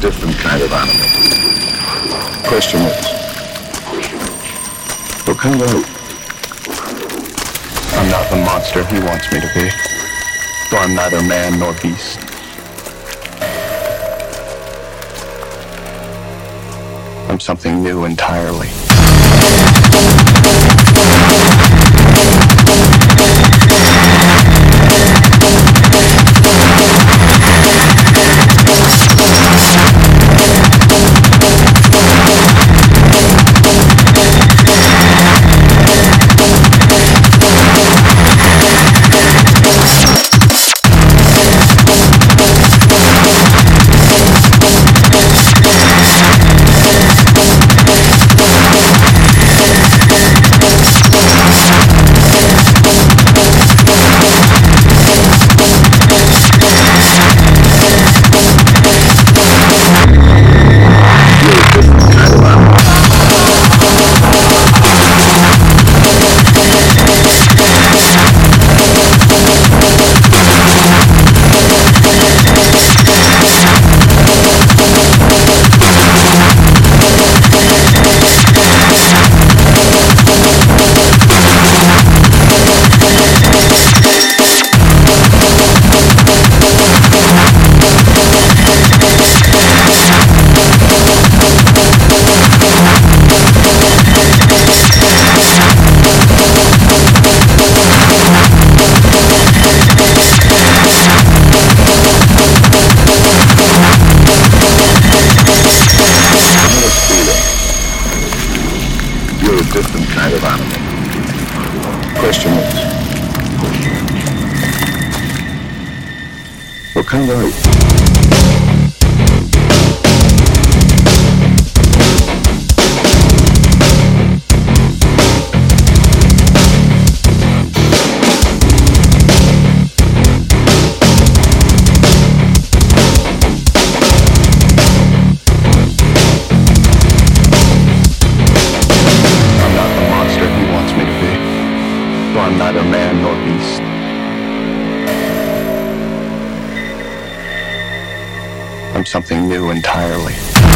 different kind of animal. Question is, what kind of? I'm not the monster he wants me to be. For I'm neither man nor beast. I'm something new entirely. Question is, what kind of ape? I'm something new entirely.